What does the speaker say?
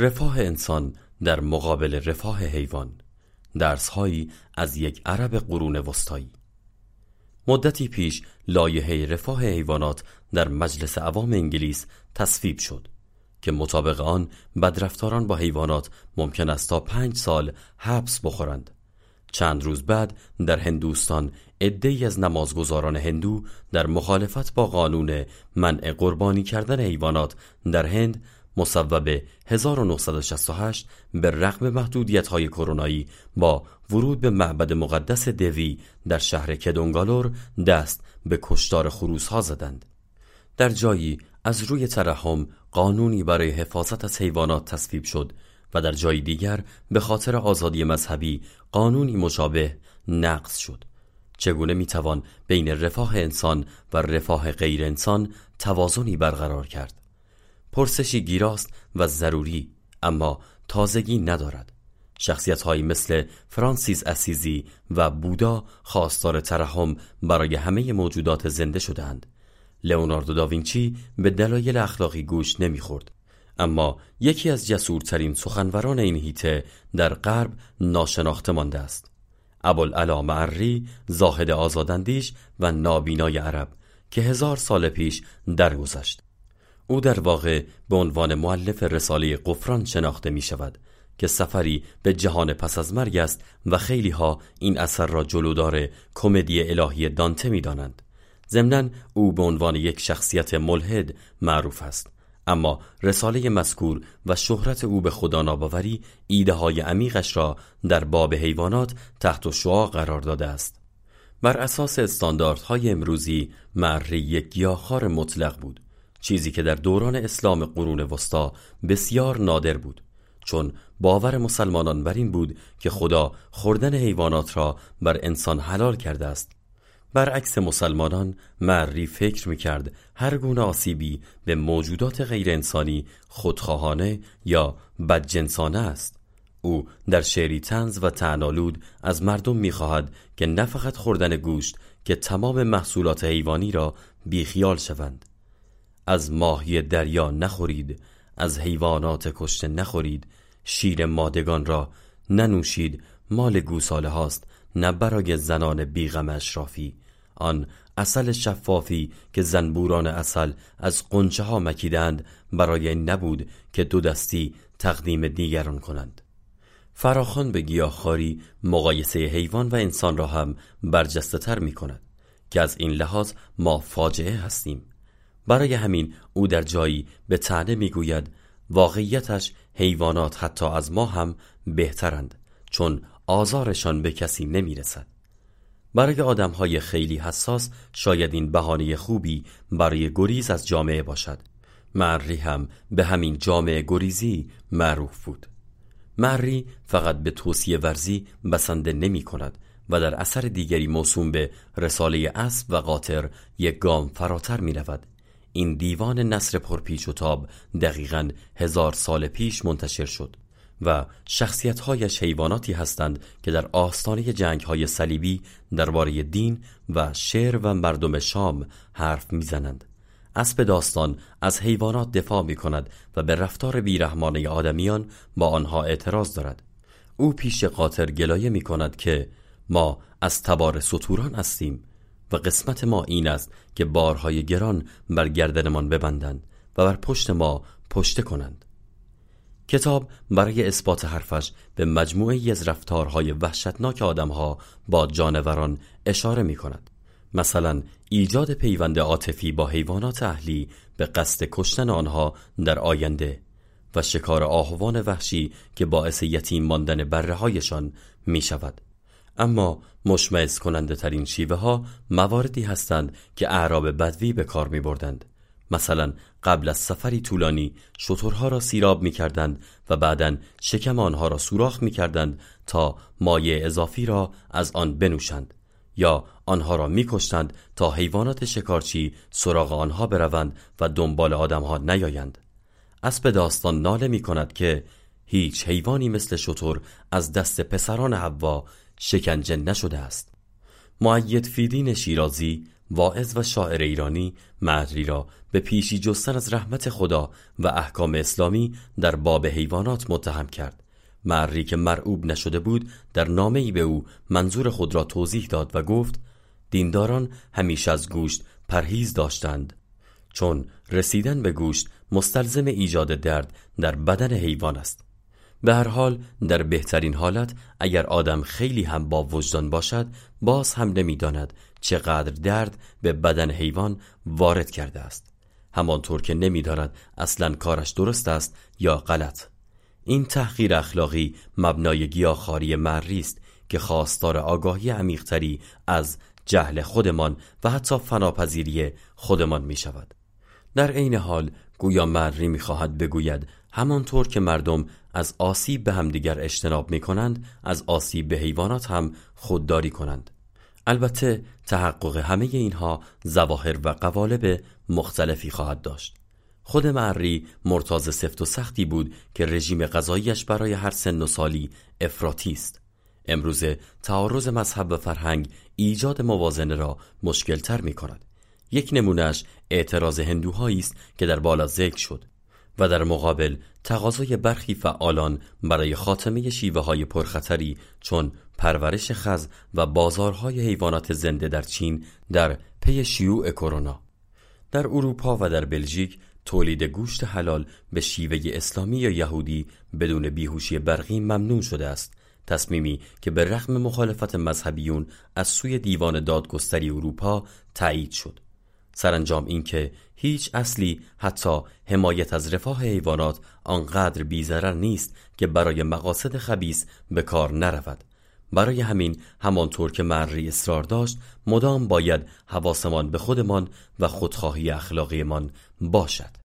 رفاه انسان در مقابل رفاه حیوان درسهایی از یک عرب قرون وسطایی. مدتی پیش لایحه رفاه حیوانات در مجلس عوام انگلیس تصویب شد که مطابق آن بدرفتاران با حیوانات ممکن است تا پنج سال حبس بخورند. چند روز بعد در هندوستان عدهای از نمازگزاران هندو در مخالفت با قانون منع قربانی کردن حیوانات در هند مصوب 1968 به رغم محدودیت های کرونایی با ورود به معبد مقدس دوی در شهر کدونگالور دست به کشتار خروس ها زدند. در جایی از روی ترحم قانونی برای حفاظت از حیوانات تصویب شد و در جای دیگر به خاطر آزادی مذهبی قانونی مشابه نقض شد. چگونه می‌توان بین رفاه انسان و رفاه غیر انسان توازنی برقرار کرد؟ پرسشی گیراست و ضروری اما تازگی ندارد. شخصیت هایی مثل فرانسیس اسیزی و بودا خواستار ترحم برای همه موجودات زنده شدند لئوناردو داوینچی به دلایل اخلاقی گوش نمی‌خورد اما یکی از جسورترین سخنوران این هیته در غرب ناشناخته مانده است. ابوالعلا معری زاهد آزاداندیش و نابینای عرب که هزار سال پیش درگذشت. او در واقع به عنوان معلف رساله قفران شناخته می شود که سفری به جهان پس از مرگ است و خیلی ها این اثر را جلودار کمدی الهی دانته می دانند. ضمنا او به عنوان یک شخصیت ملحد معروف است. اما رساله مذکور و شهرت او به خدا ناباوری ایده های عمیقش را در باب حیوانات تحت شعا قرار داده است. بر اساس استانداردهای امروزی مری یک گیاهخوار مطلق بود. چیزی که در دوران اسلام قرون وسطا بسیار نادر بود چون باور مسلمانان بر این بود که خدا خوردن حیوانات را بر انسان حلال کرده است. برعکس مسلمانان مری فکر می‌کرد هر گونه آسیبی به موجودات غیر انسانی خودخواهانه یا بدجنسانه است. او در شعری تنز و تعنالود از مردم می‌خواهد که نه فقط خوردن گوشت که تمام محصولات حیوانی را بیخیال شوند. از ماهی دریا نخورید از حیوانات کشته نخورید شیر مادگان را ننوشید مال گوساله هاست نه برای زنان بیغم اشرافی. آن اصل شفافی که زنبوران اصل از قنچه ها مکیدند برای نبود که دو دستی تقدیم دیگران کنند. فراخان به گیاهخواری مقایسه حیوان و انسان را هم برجسته تر می کند که از این لحاظ ما فاجعه هستیم. برای همین او در جایی به تنه می‌گوید واقعیتش حیوانات حتی از ما هم بهترند چون آزارشان به کسی نمی‌رسد. برای آدم های خیلی حساس شاید این بهانه خوبی برای گریز از جامعه باشد. مری هم به همین جامعه گریزی معروف بود. مری فقط به توصیه ورزی بسنده نمی کند و در اثر دیگری موسوم به رساله اسب و قاطر یک گام فراتر می رود این دیوان نصر پرپیچ و تاب دقیقا هزار سال پیش منتشر شد و شخصیتهایش حیواناتی هستند که در آستانه جنگ های صلیبی درباره دین و شعر و مردم شام حرف می‌زنند. اسب داستان از حیوانات دفاع می کند و به رفتار بیرحمانه آدمیان با آنها اعتراض دارد. او پیش قاطر گلایه می کند که ما از تبار سطوران هستیم. و قسمت ما این است که بارهای گران بر گردنمان ببندند و بر پشت ما پشته کنند. کتاب برای اثبات حرفش به مجموعه از رفتارهای وحشتناک آدمها با جانوران اشاره می کند. مثلا ایجاد پیوند عاطفی با حیوانات اهلی به قصد کشتن آنها در آینده و شکار آهوان وحشی که باعث یتیم ماندن بره هایشان می شود. اما مشمعز کننده ترین شیوه ها مواردی هستند که اعراب بدوی به کار می بردند. مثلا قبل از سفری طولانی شترها را سیراب می کردند و بعدا شکم آنها را سوراخ می کردند تا مایع اضافی را از آن بنوشند یا آنها را می کشتند تا حیوانات شکارچی سراغ آنها بروند و دنبال آدمها نیایند اسب داستان ناله می کند که هیچ حیوانی مثل شتر از دست پسران حوا شکنجه نشده است. معید فیدین شیرازی واعظ و شاعر ایرانی معری را به پیشی جستن از رحمت خدا و احکام اسلامی در باب حیوانات متهم کرد. معری که مرعوب نشده بود در نامه ای به او منظور خود را توضیح داد و گفت دینداران همیشه از گوشت پرهیز داشتند. چون رسیدن به گوشت مستلزم ایجاد درد در بدن حیوان است. به هر حال در بهترین حالت اگر آدم خیلی هم با وجدان باشد باز هم نمی‌داند چقدر درد به بدن حیوان وارد کرده است. همانطور که نمی‌داند اصلا کارش درست است یا غلط. این تحقیر اخلاقی مبنای گیاهخواری مری است که خواستار آگاهی عمیقتری از جهل خودمان و حتی فناپذیری خودمان می شود در عین حال گویا مری می خواهد بگوید همانطور که مردم از آسیب به همدیگر اجتناب می کنند از آسیب به حیوانات هم خودداری کنند. البته تحقق همه اینها زواهر و قوالب مختلفی خواهد داشت. خود معری مرتاز سفت و سختی بود که رژیم غذاییش برای هر سن و سالی افراطی است. امروزه تعارض مذهب و فرهنگ ایجاد موازنه را مشکلتر می کند یک نمونهش اعتراض هندوهایی است که در بالا ذکر شد. و در مقابل تقاضای برخی فعالان برای خاتمه شیوه های پرخطری چون پرورش خز و بازارهای حیوانات زنده در چین در پی شیوع کرونا. در اروپا و در بلژیک تولید گوشت حلال به شیوه اسلامی یا یهودی بدون بیهوشی برقی ممنوع شده است. تصمیمی که به رغم مخالفت مذهبیون از سوی دیوان دادگستری اروپا تایید شد. سرانجام اینکه هیچ اصلی حتی حمایت از رفاه حیوانات آنقدر بیزرر نیست که برای مقاصد خبیس به کار نرود. برای همین همانطور که مری اصرار داشت مدام باید حواسمان به خودمان و خودخواهی اخلاقیمان باشد.